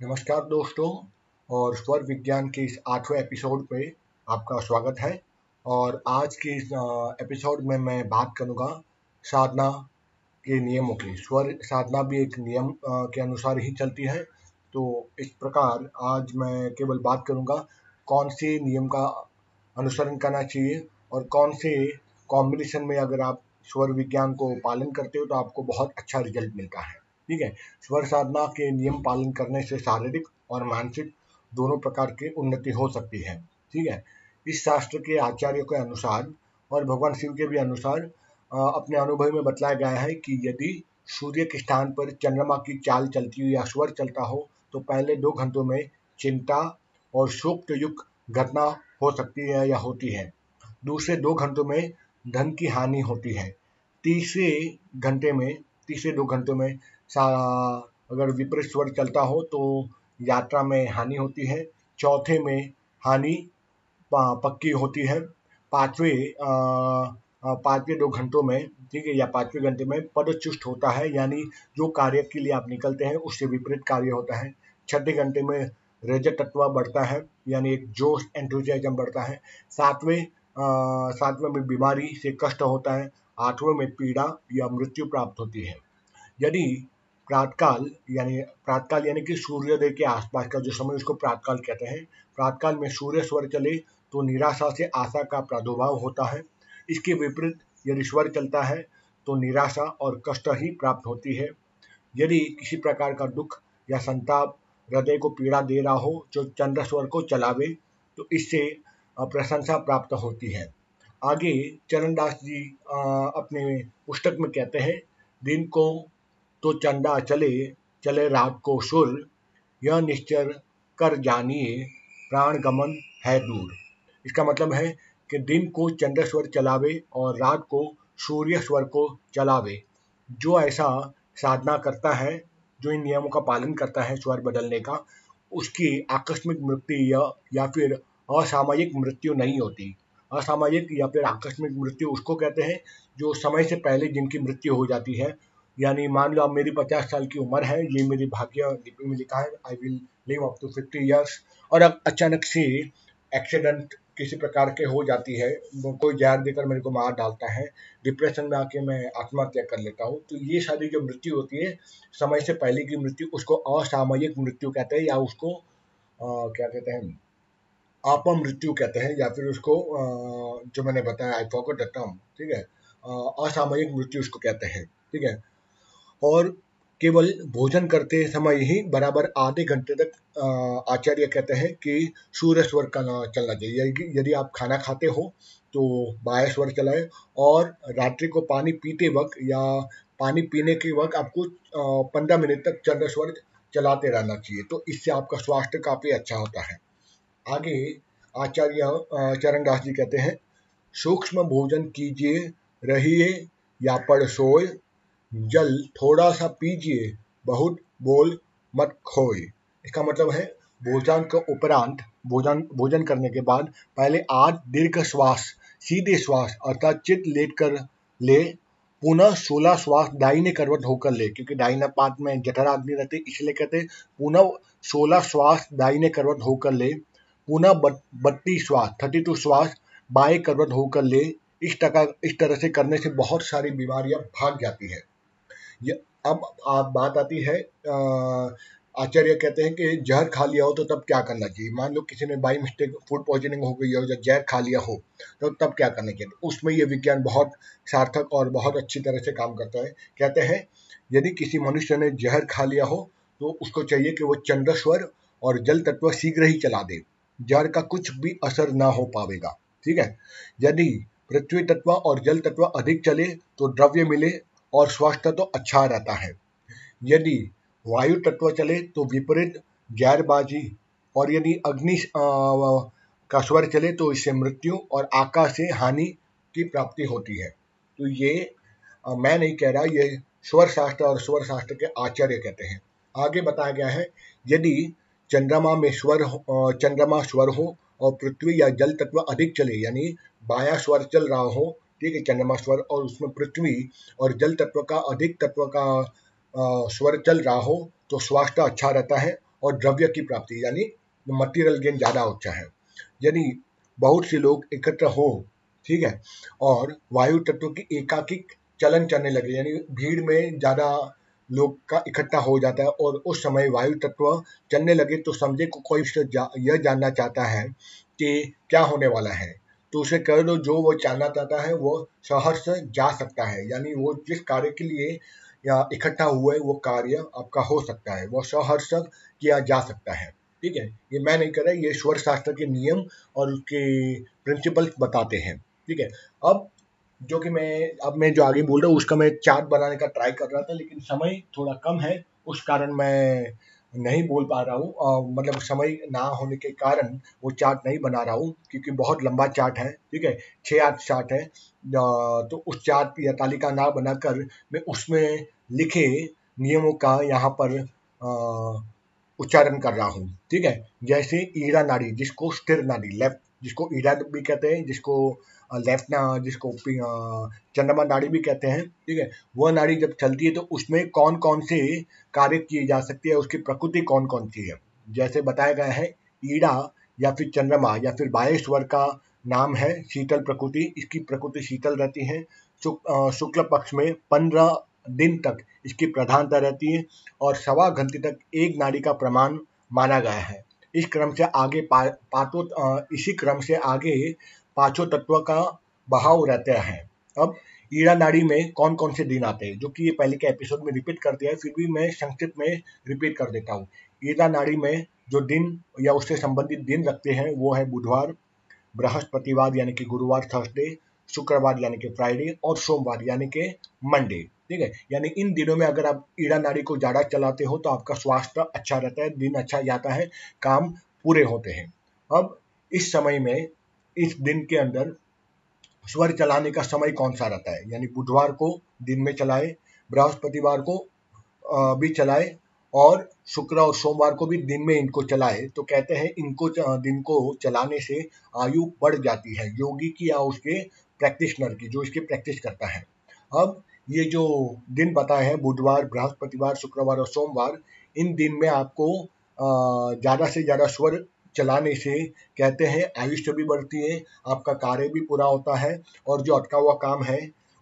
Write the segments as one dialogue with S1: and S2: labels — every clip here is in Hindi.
S1: नमस्कार दोस्तों, और स्वर विज्ञान के इस आठवें एपिसोड पे आपका स्वागत है। और आज के इस एपिसोड में मैं बात करूँगा साधना के नियमों की। स्वर साधना भी एक नियम के अनुसार ही चलती है। तो इस प्रकार आज मैं केवल बात करूँगा कौन से नियम का अनुसरण करना चाहिए और कौन से कॉम्बिनेशन में अगर आप स्वर विज्ञान को पालन करते हो तो आपको बहुत अच्छा रिज़ल्ट मिलता है। ठीक है? स्वर साधना के नियम पालन करने से शारीरिक और मानसिक दोनों प्रकार की उन्नति हो सकती है। ठीक है? इस शास्त्र के आचार्य के अनुसार और भगवान शिव के भी अनुसार अपने अनुभव में बतलाया गया है कि यदि सूर्य के स्थान पर चंद्रमा की चाल चलती हो या स्वर चलता हो तो पहले दो घंटों में चिंता और शोक युक्त घटना हो सकती है या होती है। दूसरे दो घंटों में धन की हानि होती है। तीसरे घंटे में, तीसरे दो घंटों में अगर विपरीत स्वर चलता हो तो यात्रा में हानि होती है। चौथे में हानि पक्की होती है। पाँचवें पाँचवें दो घंटों में, ठीक है, या पाँचवें घंटे में पदचुष्ट होता है। यानी जो कार्य के लिए आप निकलते हैं, उससे विपरीत कार्य होता है। छठे घंटे में रज तत्व बढ़ता है, यानी एक जोश एंथुजियाजम बढ़ता है। सातवें सातवें में बीमारी से कष्ट होता है। आठवें में पीड़ा या मृत्यु प्राप्त होती है। यदि प्रातकाल, यानी प्रातकाल यानी कि सूर्योदय के आसपास का जो समय उसको प्रातकाल कहते हैं। प्रातकाल में सूर्य स्वर चले तो निराशा से आशा का प्रादुर्भाव होता है। इसके विपरीत यदि स्वर चलता है तो निराशा और कष्ट ही प्राप्त होती है। यदि किसी प्रकार का दुख या संताप हृदय को पीड़ा दे रहा हो, जो चंद्र स्वर को चलावे तो इससे प्रशंसा प्राप्त होती है। आगे चरणदास जी अपने पुस्तक में कहते हैं, दिन को तो चंदा चले चले रात को सुर यह निश्चर कर जानिए प्राण गमन है दूर। इसका मतलब है कि दिन को चंद्र स्वर चलावे और रात को सूर्य स्वर को चलावे। जो ऐसा साधना करता है जो इन नियमों का पालन करता है स्वर बदलने का उसकी आकस्मिक मृत्यु या, या फिर असामयिक मृत्यु नहीं होती। असामयिक या फिर आकस्मिक मृत्यु उसको कहते हैं जो समय से पहले जिनकी मृत्यु हो जाती है यानी मान लो अब मेरी पचास साल की उम्र है ये मेरी भाग्य लिपि में लिखा है I will live up to fifty years और अब अचानक से एक्सीडेंट किसी प्रकार के हो जाती है कोई जहर देकर मेरे को मार डालता है डिप्रेशन में आके मैं आत्महत्या कर लेता हूँ तो ये सारी जो मृत्यु होती है समय से पहले की मृत्यु उसको असामयिक मृत्यु कहते हैं या उसको आ, क्या कहते हैं आप मृत्यु कहते हैं या फिर उसको आ, जो मैंने बताया आई फॉरगॉट द ठीक है असामयिक मृत्यु उसको कहते हैं ठीक है। और केवल भोजन करते समय ही बराबर आधे घंटे तक आचार्य कहते हैं कि सूर्य स्वर का चलना चाहिए। यदि आप खाना खाते हो तो बाया स्वर चलाए और रात्रि को पानी पीते वक्त या पानी पीने के वक्त आपको पंद्रह मिनट तक चंद्र स्वर चलाते रहना चाहिए तो इससे आपका स्वास्थ्य काफ़ी अच्छा होता है। आगे आचार्य चरणदास जी कहते हैं, सूक्ष्म भोजन कीजिए, रहिए या पढ़ सोए जल थोड़ा सा पीजिए, बहुत बोल मत खोए। इसका मतलब है, भोजन के उपरांत, भोजन भोजन करने के बाद पहले आठ दीर्घ श्वास, सीधे श्वास, अर्थात चित लेट कर ले, पुनः सोलह श्वास दाहिने करवट होकर ले, क्योंकि दाहिना पात में जठर आदमी रहते, इसलिए कहते पुनः सोलह श्वास दाहिने करवट होकर ले, पुनः बत्तीस श्वास थर्टी टू श्वास बाएँ करवट होकर ले, इस तरह इस तरह से करने से बहुत सारी बीमारियाँ भाग जाती है। अब आप बात आती है आचार्य कहते हैं कि जहर खा लिया हो तो तब क्या करना चाहिए? मान लो किसी ने बाई मिस्टेक फ़ूड पॉइजनिंग हो गई हो या जहर खा लिया हो तो तब क्या करना चाहिए? तो उसमें ये विज्ञान बहुत सार्थक और बहुत अच्छी तरह से काम करता है। कहते हैं, यदि किसी मनुष्य ने जहर खा लिया हो तो उसको चाहिए कि वो चंद्रस्वर और जल तत्व शीघ्र ही चला दे। जहर का कुछ भी असर ना हो पाएगा ठीक है? यदि पृथ्वी तत्व और जल तत्व अधिक चले तो द्रव्य मिले और स्वास्थ्य तो अच्छा रहता है। यदि वायु तत्व चले तो विपरीत गैरबाजी और यदि अग्नि का स्वर चले तो इससे मृत्यु और आकाश से हानि की प्राप्ति होती है। तो ये मैं नहीं कह रहा, ये स्वर शास्त्र और स्वर शास्त्र के आचार्य कहते हैं। आगे बताया गया है, यदि चंद्रमा में स्वर चंद्रमा स्वर हो और पृथ्वी या जल तत्व अधिक चले, यानी बाया स्वर चल रहा हो ठीक है चंद्रमा स्वर और उसमें पृथ्वी और जल तत्व का, अधिक तत्व का स्वर चल रहा हो तो स्वास्थ्य अच्छा रहता है और द्रव्य की प्राप्ति, यानी मटीरियल गेन ज़्यादा होता है। यानी बहुत से लोग एकत्र हो, ठीक है, और वायु तत्व की एकाकिक चलन चलने लगे, यानी भीड़ में ज़्यादा लोग का इकट्ठा हो जाता है और उस समय वायु तत्व चलने लगे तो समझे को कोई यह जानना चाहता है कि क्या होने वाला है। तो उसे कह दो, जो वो जानना चाहता है, वो सहर्ष जा सकता है। यानी वो जिस कार्य के लिए या इकट्ठा हुए वो कार्य आपका हो सकता है। वो सहर्ष किया जा सकता है। ठीक है? ये मैं नहीं कर रहा, ये स्वर शास्त्र के नियम और उसके प्रिंसिपल्स बताते हैं। ठीक है? अब जो कि मैं, अब मैं जो आगे बोल रहा हूँ, उसका मैं चार्ट बनाने का ट्राई कर रहा था, लेकिन समय थोड़ा कम है। उस कारण मैं नहीं बोल पा रहा हूँ। मतलब समय ना होने के कारण वो चार्ट नहीं बना रहा हूँ, क्योंकि बहुत लंबा चार्ट है, ठीक है? छः आठ चार्ट है। तो उस चार्ट या तालिका ना बनाकर मैं उसमें लिखे नियमों का यहाँ पर उच्चारण कर रहा हूँ, ठीक है? जैसे ईड़ा नाड़ी, जिसको स्थिर नाड़ी, लेफ़्ट, जिसको ईड़ा भी कहते हैं, जिसको लेफ़्ट जिसको चंद्रमा नाड़ी भी कहते हैं ठीक है? वह नाड़ी जब चलती है तो उसमें कौन कौन से कार्य किए जा सकते हैं? उसकी प्रकृति कौन कौन सी है? जैसे बताया गया है ईड़ा या फिर चंद्रमा या फिर बायेश्वर का नाम है शीतल प्रकृति। इसकी प्रकृति शीतल रहती है। शुक्ल पक्ष में पंद्रह दिन तक इसकी प्रधानता रहती है और सवा घंटे तक एक नाड़ी का प्रमाण माना गया है। इस क्रम से आगे पा, पातो इसी क्रम से आगे पाँचों तत्व का बहाव रहता है। अब ईड़ा नाड़ी में कौन कौन से दिन आते हैं, जो कि ये पहले के एपिसोड में रिपीट कर दिया है, फिर भी मैं संक्षिप्त में रिपीट कर देता हूँ। ईड़ा नाड़ी में जो दिन या उससे संबंधित दिन रखते हैं, वो है बुधवार, बृहस्पतिवार यानी कि गुरुवार थर्सडे शुक्रवार यानी कि फ्राइडे और सोमवार यानी कि मंडे ठीक है? यानी इन दिनों में अगर आप ईड़ा नाड़ी को ज़्यादा चलाते हो तो आपका स्वास्थ्य अच्छा रहता है, दिन अच्छा जाता है, काम पूरे होते हैं। अब इस समय में इस दिन के अंदर स्वर चलाने का समय कौन सा रहता है? यानी बुधवार को दिन में चलाए, बृहस्पतिवार को भी चलाए और शुक्र और सोमवार को भी दिन में इनको चलाए। तो कहते हैं इनको दिन को चलाने से आयु बढ़ जाती है। योगी की या उसके प्रैक्टिशनर की, जो इसकी प्रैक्टिस करता है। अब ये जो दिन बताए हैं, बुधवार, बृहस्पतिवार, शुक्रवार और सोमवार, इन दिन में आपको ज़्यादा से ज़्यादा स्वर चलाने से कहते हैं, आयुष्य भी बढ़ती है, आपका कार्य भी पूरा होता है और जो अटका हुआ काम है,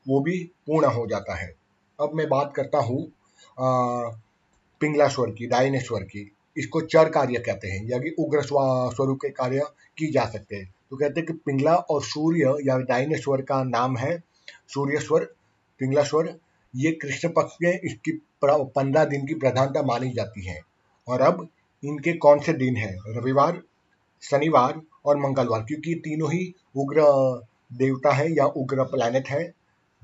S1: वो भी पूर्ण हो जाता है। अब मैं बात करता हूँ पिंगला स्वर की डायनेश्वर की। इसको चर कार्य कहते हैं, यानी उग्र स्वरूप के कार्य की जा सकते हैं। तो कहते हैं कि पिंगला और सूर्य, या डायनेश्वर का नाम है सूर्य स्वर ये कृष्ण पक्ष में इसकी पंद्रह दिन की प्रधानता मानी जाती है। और अब इनके कौन से दिन हैं? रविवार, शनिवार और मंगलवार, क्योंकि तीनों ही उग्र देवता है या उग्र प्लैनेट है।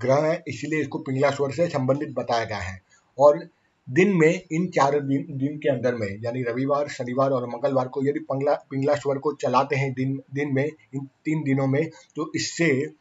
S1: ग्रह है, इसलिए इसको पिंगला स्वर से संबंधित बताया गया है। और दिन में, इन चार दिन दिन के अंदर में, यानी रविवार, शनिवार और मंगलवार को यदि पंगला पिंगला स्वर को चलाते हैं दिन दिन में, इन तीन दिनों में तो इससे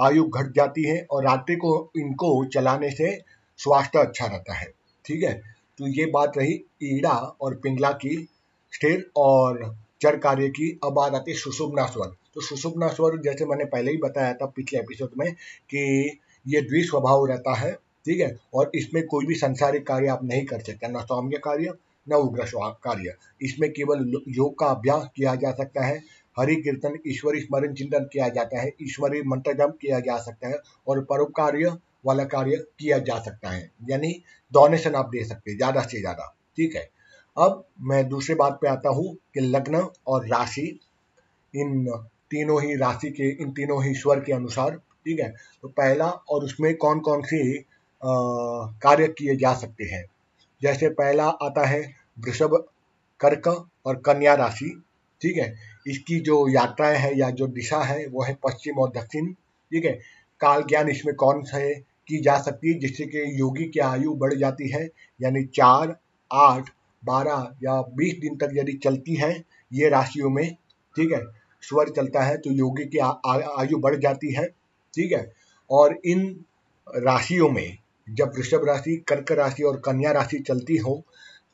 S1: आयु घट जाती है और रात्रि को इनको चलाने से स्वास्थ्य अच्छा रहता है। ठीक है? तो ये बात रही ईड़ा और पिंगला की स्थिर और चर कार्य की अब बात आती है सुषुप्ना स्वर। तो सुषुप्ना स्वर जैसे मैंने पहले ही बताया था पिछले एपिसोड में कि ये द्विस्वभाव रहता है, ठीक है? और इसमें कोई भी संसारिक कार्य आप नहीं कर सकते, न सौम्य कार्य, न उग्र कार्य। इसमें केवल योग का अभ्यास किया जा सकता है, हरि कीर्तन, ईश्वरी स्मरण चिंतन किया जाता है, ईश्वरी मंत्र जप किया जा सकता है, और परोपकार्य वाला कार्य किया जा सकता है। यानी डोनेशन आप दे सकते हैं, ज़्यादा से ज़्यादा। ठीक है? अब मैं दूसरे बात पे आता हूँ कि लग्न और राशि, इन तीनों ही राशि के, इन तीनों ही स्वर के अनुसार, ठीक है? तो पहला और उसमें कौन कौन से कार्य किए जा सकते हैं? जैसे पहला आता है वृषभ, कर्क और कन्या राशि, ठीक है? इसकी जो यात्राएँ है या जो दिशा है, वो है पश्चिम और दक्षिण, ठीक है? काल ज्ञान इसमें कौन से की जा सकती है, जिससे कि योगी की आयु बढ़ जाती है, यानी चार, आठ, बारह या बीस दिन तक यदि चलती है, ये राशियों में, ठीक है, स्वर चलता है तो योगी की आयु बढ़ जाती है, ठीक है। और इन राशियों में, जब वृषभ राशि, कर्क राशि और कन्या राशि चलती हो,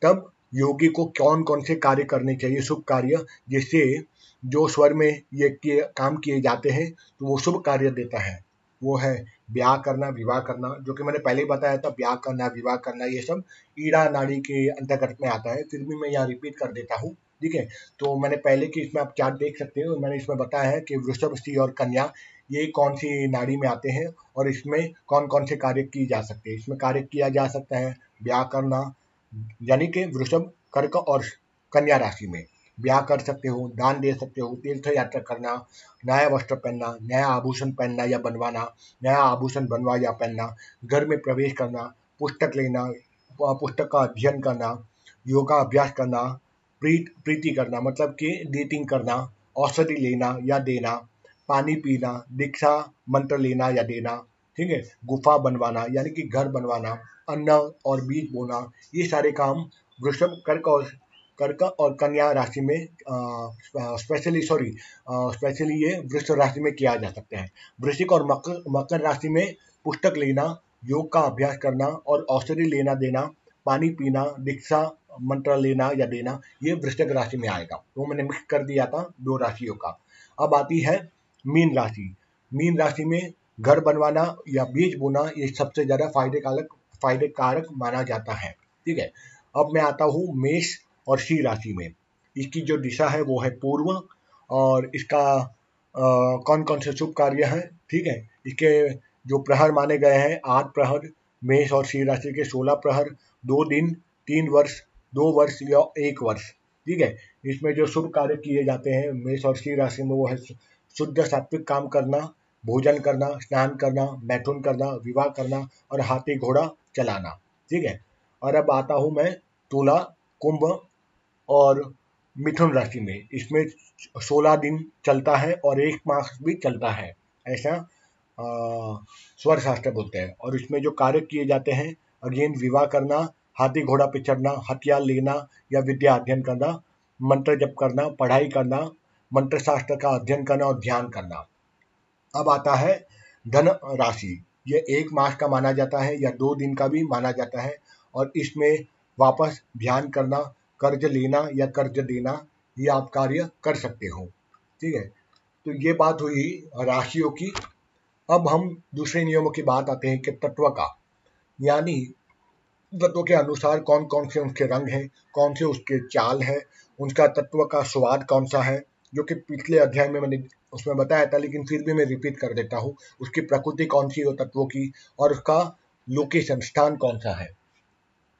S1: तब योगी को कौन कौन से कार्य करने चाहिए, शुभ कार्य, जिससे जो स्वर में ये किए, काम किए जाते हैं तो वो शुभ कार्य देता है, वो है ब्याह करना, विवाह करना, जो कि मैंने पहले ही बताया था, ब्याह करना, विवाह करना, ये सब ईड़ा नाड़ी के अंतर्गत में आता है। फिर भी मैं यहाँ रिपीट कर देता हूँ, ठीक है? तो मैंने पहले की इसमें आप चार्ट देख सकते हो, मैंने इसमें बताया है कि वृषभ, स्त्री और कन्या, ये कौन सी नाड़ी में आते हैं और इसमें कौन कौन से कार्य किए जा सकते हैं? इसमें कार्य किया जा सकता है ब्याह करना, यानी कि वृषभ, कर्क और कन्या राशि में। ब्याह कर सकते हो, दान दे सकते हो तीर्थ यात्रा करना, नया वस्त्र पहनना, नया आभूषण पहनना या बनवाना, नया आभूषण बनवा या पहनना, घर में प्रवेश करना, पुस्तक लेना पुस्तक का अध्ययन करना, योगा अभ्यास करना, प्रीत, प्रीति करना मतलब कि डेटिंग करना, औषधि लेना या देना, पानी पीना, दीक्षा मंत्र लेना या देना, ठीक है? गुफा बनवाना, यानी कि घर बनवाना, अन्न और बीज बोना, ये सारे काम वृषभ, कर्क और कर्क और कन्या राशि में स्पेशली, सॉरी स्पेशली ये वृक्ष राशि में किया जा सकता है। वृश्चिक और मकर मकर राशि में पुस्तक लेना, योग का अभ्यास करना और औषधि लेना देना, पानी पीना, दीक्षा मंत्र लेना या देना, ये वृश्चिक राशि में आएगा। वो मैंने मिक्स कर दिया था दो राशियों का। अब आती है मीन राशि। मीन राशि में घर बनवाना या बीज बोना, ये सबसे ज़्यादा फ़ायदे कारक फ़ायदे कारक माना जाता है। ठीक है? अब मैं आता हूँ मेष और सी राशि में। इसकी जो दिशा है वो है पूर्व और इसका आ, कौन कौन से शुभ कार्य हैं ठीक है? इसके जो प्रहर माने गए हैं आठ प्रहर मेष और सी राशि के सोलह प्रहर दो दिन तीन वर्ष दो वर्ष या एक वर्ष ठीक है? इसमें जो शुभ कार्य किए जाते हैं मेष और सी राशि में वो है शुद्ध सात्विक काम करना भोजन करना स्नान करना मैथुन करना विवाह करना और हाथी घोड़ा चलाना ठीक है? और अब आता हूँ मैं तुला कुंभ और मिथुन राशि में। इसमें सोलह दिन चलता है और एक मास भी चलता है, ऐसा स्वर शास्त्र बोलते हैं। और इसमें जो कार्य किए जाते हैं, अगेन विवाह करना, हाथी घोड़ा पे चढ़ना, हथियार लेना या विद्या अध्ययन करना, मंत्र जप करना, पढ़ाई करना मंत्र शास्त्र का अध्ययन करना और ध्यान करना। अब आता है धन राशि। यह एक मास का माना जाता है या दो दिन का भी माना जाता है और इसमें वापस ध्यान करना कर्ज लेना या कर्ज देना, ये आप कार्य कर सकते हो। ठीक है? तो ये बात हुई राशियों की। अब हम दूसरे नियमों की बात आते हैं कि तत्व का। यानी तत्व के अनुसार कौन कौन से उनके रंग हैं, कौन से उसके चाल है, उनका तत्व का स्वाद कौन सा है, जो कि पिछले अध्याय में मैंने उसमें बताया था, लेकिन फिर भी मैं रिपीट कर देता हूँ। उसकी प्रकृति कौन सी हो, तत्वों की, और उसका लोकेशन स्थान कौन सा है।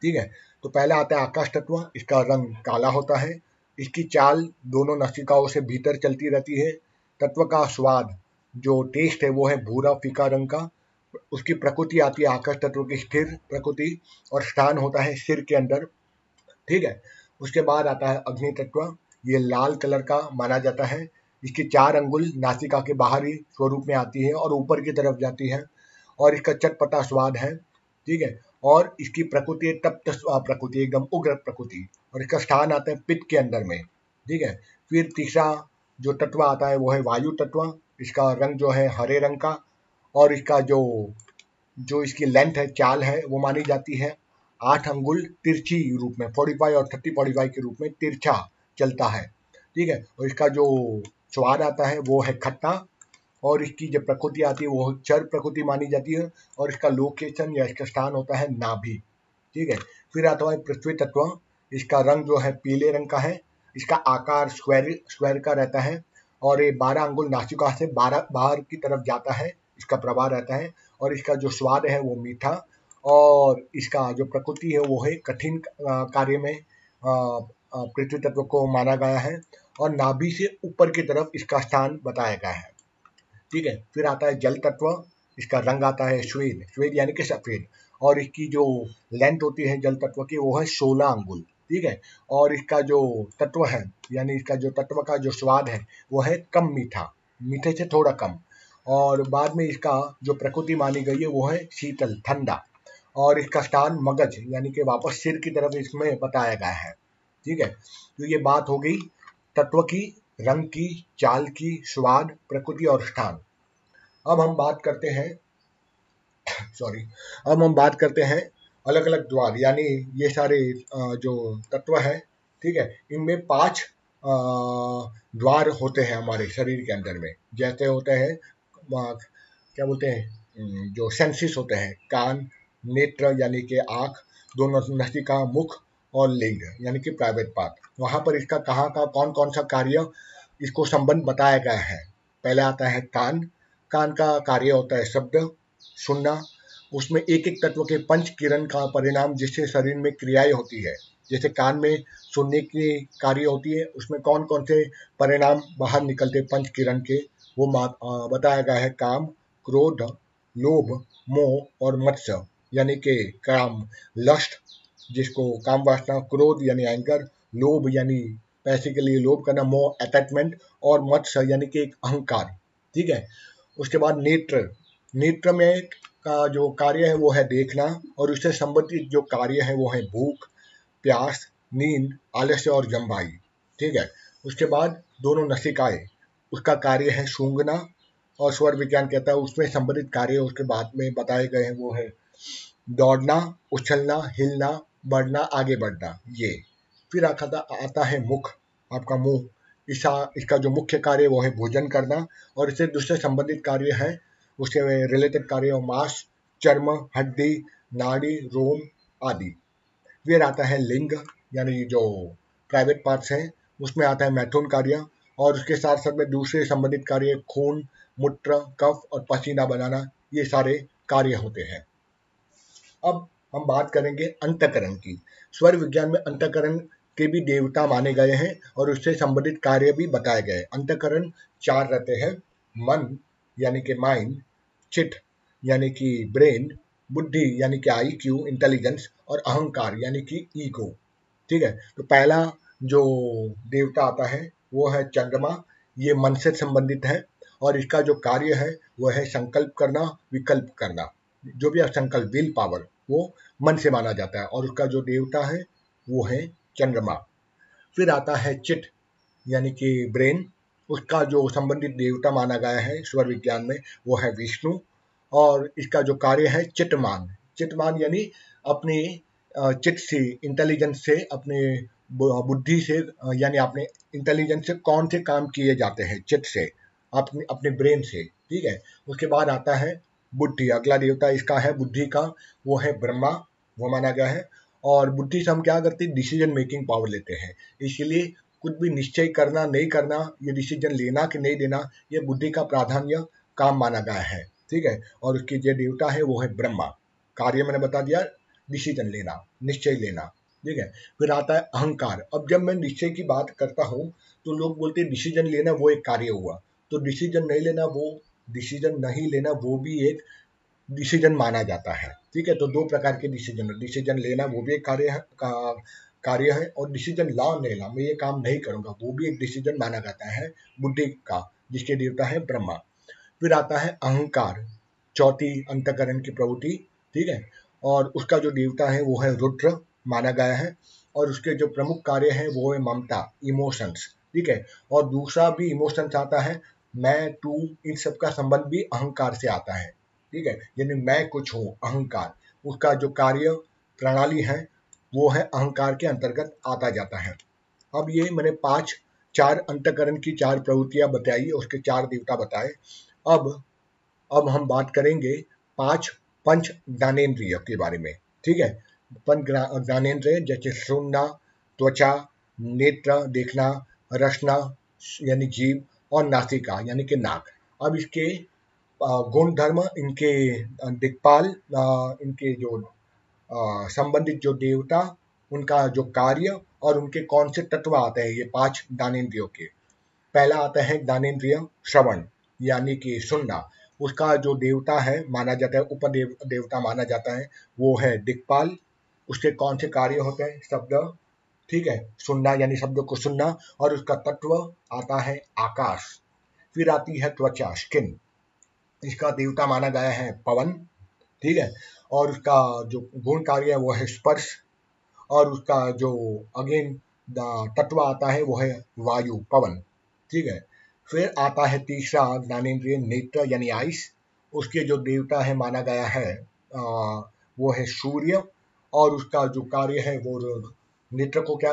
S1: ठीक है? तो पहला आता है आकाश तत्व, इसका रंग काला होता है। इसकी चाल दोनों नसिकाओं से भीतर चलती रहती है। तत्व का स्वाद, जो टेस्ट है, वो है भूरा, फीका रंग का। उसकी प्रकृति आती है आकाश तत्व की स्थिर प्रकृति और स्थान होता है सिर के अंदर। ठीक है? उसके बाद आता है अग्नि तत्व, ये लाल कलर का माना जाता है। इसकी चार अंगुल नासिका के बाहरी स्वरूप में आती है और ऊपर की तरफ़ जाती है और इसका चटपटा स्वाद है। ठीक है? और इसकी प्रकृति तप्त प्रकृति, एकदम उग्र प्रकृति। और इसका स्थान आता है पित्त के अंदर में। ठीक है? फिर तीसरा जो तत्व आता है वो है वायु तत्व। इसका रंग जो है हरे रंग का और इसका जो जो इसकी लेंथ है, चाल है, वो मानी जाती है आठ अंगुल तिरछी रूप में फोर्टी फाइव और थर्टी फोर्टी फाइव के रूप में तिरछा चलता है। ठीक है? और इसका जो स्वाद आता है वो है खट्टा। और इसकी जो प्रकृति आती है, वो चर प्रकृति मानी जाती है और इसका लोकेशन या इसका स्थान होता है नाभि। ठीक है? फिर आता है पृथ्वी तत्व। इसका रंग जो है पीले रंग का है। इसका आकार स्क्वायर स्क्वायर का रहता है और ये बारह अंगुल नासिका से बारह, बाहर की तरफ़ जाता है। इसका प्रभाव रहता है और इसका जो स्वाद है वो मीठा और इसका जो प्रकृति है वो है कठिन कार्य में पृथ्वी तत्व को माना गया है और नाभि से ऊपर की तरफ़ इसका स्थान बताया गया है। ठीक है? फिर आता है जल तत्व, इसका रंग आता है श्वेत श्वेत यानी कि सफ़ेद। और इसकी जो लेंथ होती है जल तत्व की, वो है सोलह अंगुल, ठीक है? और इसका जो तत्व है, यानी इसका जो तत्व का जो स्वाद है, वो है कम मीठा, मीठे से थोड़ा कम। और बाद में इसका जो प्रकृति मानी गई है, वो है शीतल, ठंडा। और इसका स्थान मगज, यानी कि वापस सिर की तरफ़ इसमें बताया गया है, ठीक है? तो ये बात हो गई तत्व की रंग की, चाल की, स्वाद, प्रकृति और स्थान। अब हम बात करते हैं सॉरी अब हम बात करते हैं अलग अलग द्वार, यानी ये सारे जो तत्व है, ठीक है, इनमें पाँच द्वार होते हैं हमारे शरीर के अंदर में। जैसे होते हैं क्या बोलते हैं जो सेंसिस होते हैं, कान, नेत्र, यानी कि आँख, दोनों, नस्तिका, मुख और लिंग, यानी कि प्राइवेट पार्ट वहाँ पर इसका कहाँ का कौन कौन सा कार्य, इसको संबंध बताया गया है। पहले आता है कान। कान का कार्य होता है शब्द, सुनना। उसमें एक एक तत्व के पंच किरण का परिणाम जिससे शरीर में क्रियाएँ होती है। जैसे कान में सुनने की कार्य होती है, उसमें कौन कौन से परिणाम बाहर निकलते पंच किरण के, वो बताया गया है काम, क्रोध, लोभ, मोह और मत्स्य, यानी कि काम लस्ट जिसको काम वासना, क्रोध यानी एंकर लोभ यानी पैसे के लिए लोभ करना मोह अटैचमेंट और मत्स्य यानी कि एक अहंकार। ठीक है? उसके बाद नेत्र। नेत्र में का जो कार्य है वो है देखना और उससे संबंधित जो कार्य है वो है भूख, प्यास, नींद, आलस्य और जम्बाई ठीक है? उसके बाद दोनों नसिकाएँ उसका कार्य है सूंघना और स्वर विज्ञान कहता है उसमें संबंधित कार्य उसके बाद में बताए गए हैं वो है दौड़ना, उछलना, हिलना बढ़ना, आगे बढ़ना, ये। फिर आता आता है मुख, आपका मुँह। इसका इसका जो मुख्य कार्य, वो है भोजन करना और इससे दूसरे संबंधित कार्य है, उसके रिलेटेड कार्य और मांस, चर्म, हड्डी, नाड़ी, रोम आदि। फिर आता है लिंग, यानी जो प्राइवेट पार्ट्स हैं, उसमें आता है मैथुन कार्य और उसके साथ साथ में दूसरे संबंधित कार्य, खून, मूत्र, कफ और पसीना बनाना, ये सारे कार्य होते हैं। अब हम बात करेंगे अंतकरण की। स्वर विज्ञान में अंतकरण के भी देवता माने गए हैं और उससे संबंधित कार्य भी बताए गए अंतकरण चार रहते हैं, मन, यानी कि माइंड चिट यानी कि ब्रेन बुद्धि, यानी कि आई क्यू इंटेलिजेंस और अहंकार, यानी कि ईगो ठीक है? तो पहला जो देवता आता है, वो है चंद्रमा। ये मन से संबंधित है और इसका जो कार्य है वह है संकल्प करना, विकल्प करना, जो भी संकल्प विल पावर वो मन से माना जाता है और उसका जो देवता है वो है चंद्रमा। फिर आता है चिट यानी कि ब्रेन। उसका जो संबंधित देवता माना गया है स्वर विज्ञान में, वो है विष्णु। और इसका जो कार्य है चिटमान चिटमान यानी अपनी चिट से इंटेलिजेंस से, अपने बुद्धि से यानी अपने इंटेलिजेंस से कौन से काम किए जाते हैं? चिट से, अपने अपने ब्रेन से। ठीक है? उसके बाद आता है बुद्धि। अगला देवता इसका है बुद्धि का, वो है ब्रह्मा, वो माना गया है। और बुद्धि से हम क्या करते हैं? डिसीज़न मेकिंग पावर लेते हैं। इसलिए कुछ भी निश्चय करना, नहीं करना, ये डिसीज़न लेना कि नहीं देना, ये बुद्धि का प्राधान्य काम माना गया है। ठीक है? और उसकी जो देवता है, वो है ब्रह्मा। कार्य मैंने बता दिया डिसीज़न लेना, निश्चय लेना। ठीक है? फिर आता है अहंकार। अब जब मैं निश्चय की बात करता हूँ तो लोग बोलते हैं डिसीज़न लेना वो एक कार्य हुआ। तो डिसीज़न नहीं लेना वो डिसीज़न नहीं लेना, वो भी एक डिसीज़न माना जाता है। ठीक है? तो दो प्रकार के डिसीज़न डिसीज़न लेना वो भी एक कार्य है कार्य है और डिसीज़न ला लेना मैं ये काम नहीं करूँगा, वो भी एक डिसीज़न माना जाता है बुद्धि का, जिसके देवता है ब्रह्मा। फिर आता है अहंकार, चौथी अंतकरण की प्रवृत्ति, ठीक है? और उसका जो देवता है वो है रुद्र माना गया है और उसके जो प्रमुख कार्य है वो है ममता इमोशंस ठीक है? और दूसरा भी इमोशंस आता है मैं, तू, इन सब का संबंध भी अहंकार से आता है। ठीक है? यानी मैं कुछ हूँ, अहंकार। उसका जो कार्य प्रणाली है, वो है अहंकार के अंतर्गत आता जाता है। अब ये मैंने पाँच, चार अंतकरण की चार प्रवृत्तियाँ बताई, उसके चार देवता बताए। अब अब हम बात करेंगे पाँच पंच ज्ञानेन्द्रिय के बारे में। ठीक है? पंच ज्ञानेन्द्रिय, जैसे सुनना, त्वचा, नेत्र देखना, रचना, यानी जीव और नासिका, यानी कि नाक अब इसके गुण धर्म इनके दिक्पाल इनके जो संबंधित जो देवता, उनका जो कार्य और उनके कौन से तत्व आते हैं, ये पाँच दानेन्द्रियों के। पहला आता है दानेन्द्रिय श्रवण, यानी कि सुनना। उसका जो देवता है, माना जाता है, उपदेव, देवता माना जाता है, वो है दिक्पाल उसके कौन से कार्य होते हैं? शब्द ठीक है? सुनना यानी शब्द को सुनना और उसका तत्व आता है आकाश। फिर आती है त्वचा स्किन। इसका देवता माना गया है पवन ठीक है? और उसका जो गुण कार्य है वो है स्पर्श। और उसका जो अगेन तत्व आता है वो है वायु पवन ठीक है? फिर आता है तीसरा ज्ञानेन्द्रिय नेत्र यानी आइस। उसके जो देवता है माना गया है आ, वो है सूर्य। और उसका जो कार्य है वो नेत्र को क्या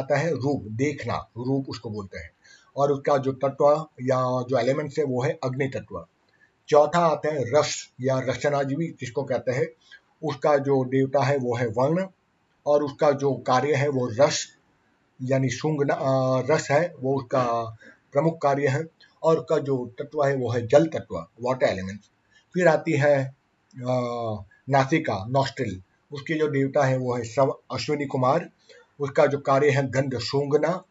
S1: आता है? रूप, देखना। रूप उसको बोलते हैं। और उसका जो तत्व या जो एलिमेंट्स है, वो है अग्नि तत्व। चौथा आता है रस या रचनाजीवी जिसको कहते हैं। उसका जो देवता है, वो है वर्ण। और उसका जो कार्य है, वो रस। यानी शुंग रस है, वो उसका प्रमुख कार्य है। और उसका जो तत्व है, वो है जल तत्व वाटर एलिमेंट फिर आती है नासिका नॉस्ट्रिल उसके जो देवता है, वो है सब अश्विनी कुमार। उसका जो कार्य है गंध सूंघना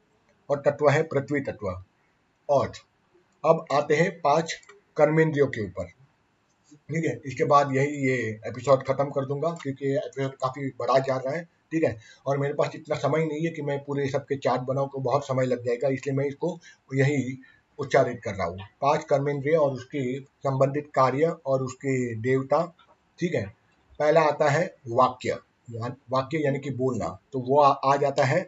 S1: और तत्व है पृथ्वी तत्व। और अब आते हैं पाँच कर्मेंद्रियों के ऊपर। ठीक है, इसके बाद यही ये एपिसोड खत्म कर दूँगा, क्योंकि एपिसोड काफ़ी बड़ा जा रहा है। ठीक है, और मेरे पास इतना समय नहीं है कि मैं पूरे सबके चार्ट बनाऊँ तो बहुत समय लग जाएगा, इसलिए मैं इसको यही उच्चारित कर रहा हूँ। पाँच कर्मेंद्रिय और उसके संबंधित कार्य और उसके देवता। ठीक है पहला आता है वाक्य वाक्य यानी कि बोलना। तो वो आ, आ जाता है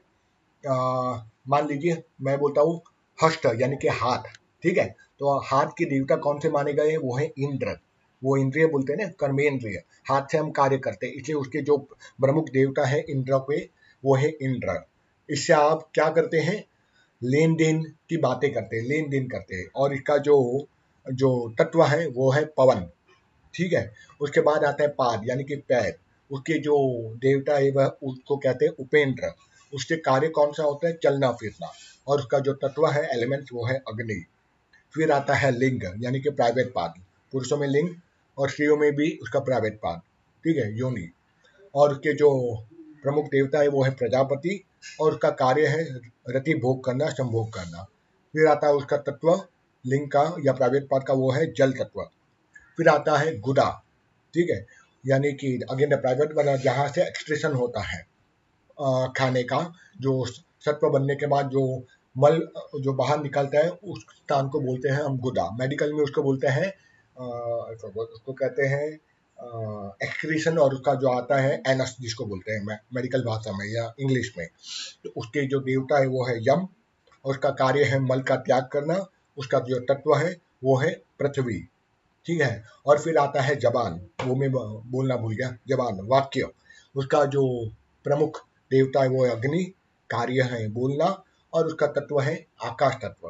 S1: मान लीजिए मैं बोलता हूँ हस्त यानी कि हाथ ठीक है? तो हाथ के देवता कौन से माने गए वो है इंद्र। वो इंद्रिय बोलते हैं ना कर्मेंद्रिय। हाथ से हम कार्य करते हैं इसलिए उसके जो प्रमुख देवता है इंद्र पे वो है इंद्र। इससे आप क्या करते हैं? लेन देन की बातें करते हैं लेन देन करते हैं। और इसका जो जो तत्व है वो है पवन। ठीक है? उसके बाद आता है पाद, यानी कि पैर। उसके जो देवता है, वह उसको कहते हैं उपेंद्र। उसके कार्य कौन सा होता है? चलना, फिरना। और उसका जो तत्व है एलिमेंट वो है अग्नि। फिर आता है लिंग, यानी कि प्राइवेट पाद पुरुषों में लिंग और स्त्रियों में भी उसका प्राइवेट पाद ठीक है? योनि। और उसके जो प्रमुख देवता है, वो है प्रजापति। और उसका कार्य है रति भोग करना, संभोग करना। फिर आता है उसका तत्व, लिंग का या प्राइवेट पाद का, वो है जल तत्व। फिर आता है गुदा ठीक है? यानी कि अगेन द प्राइवेट वाला जहाँ से एक्सट्रेशन होता है आ, खाने का जो सत्व बनने के बाद जो मल जो बाहर निकलता है उस स्थान को बोलते हैं हम गुदा मेडिकल में उसको बोलते हैं उसको कहते हैं एक्सक्रीशन और उसका जो आता है एनस जिसको बोलते हैं मेडिकल भाषा में या इंग्लिश में। तो उसके जो देवता है वो है यम और उसका कार्य है मल का त्याग करना उसका जो तत्व है वो है पृथ्वी। ठीक है? और फिर आता है जबान। वो मैं बोलना भूल गया। जबान, वाक्य। उसका जो प्रमुख देवता है वो अग्नि। कार्य है बोलना और उसका तत्व है आकाश तत्व।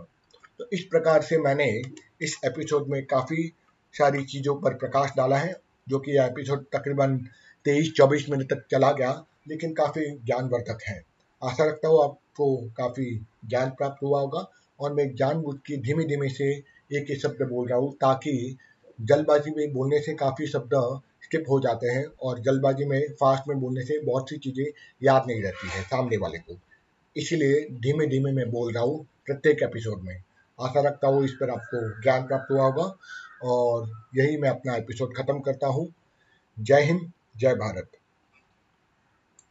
S1: तो इस प्रकार से मैंने इस एपिसोड में काफ़ी सारी चीज़ों पर प्रकाश डाला है, जो कि यह एपिसोड तकरीबन तेईस चौबीस मिनट तक चला गया, लेकिन काफ़ी ज्ञानवर्धक है। आशा रखता हूँ आपको काफ़ी ज्ञान प्राप्त हुआ होगा, और मैं जानबूझ के धीमे धीमे से एक ही शब्द बोल रहा हूँ, ताकि जल्दबाजी में बोलने से काफ़ी शब्द स्किप हो जाते हैं और जल्दबाजी में फास्ट में बोलने से बहुत सी चीज़ें याद नहीं रहती है सामने वाले को। इसीलिए धीमे धीमे मैं बोल रहा हूँ प्रत्येक एपिसोड में। आशा रखता हूँ इस पर आपको ज्ञान प्राप्त हुआ होगा और यही मैं अपना एपिसोड खत्म करता हूँ। जय हिंद, जय भारत।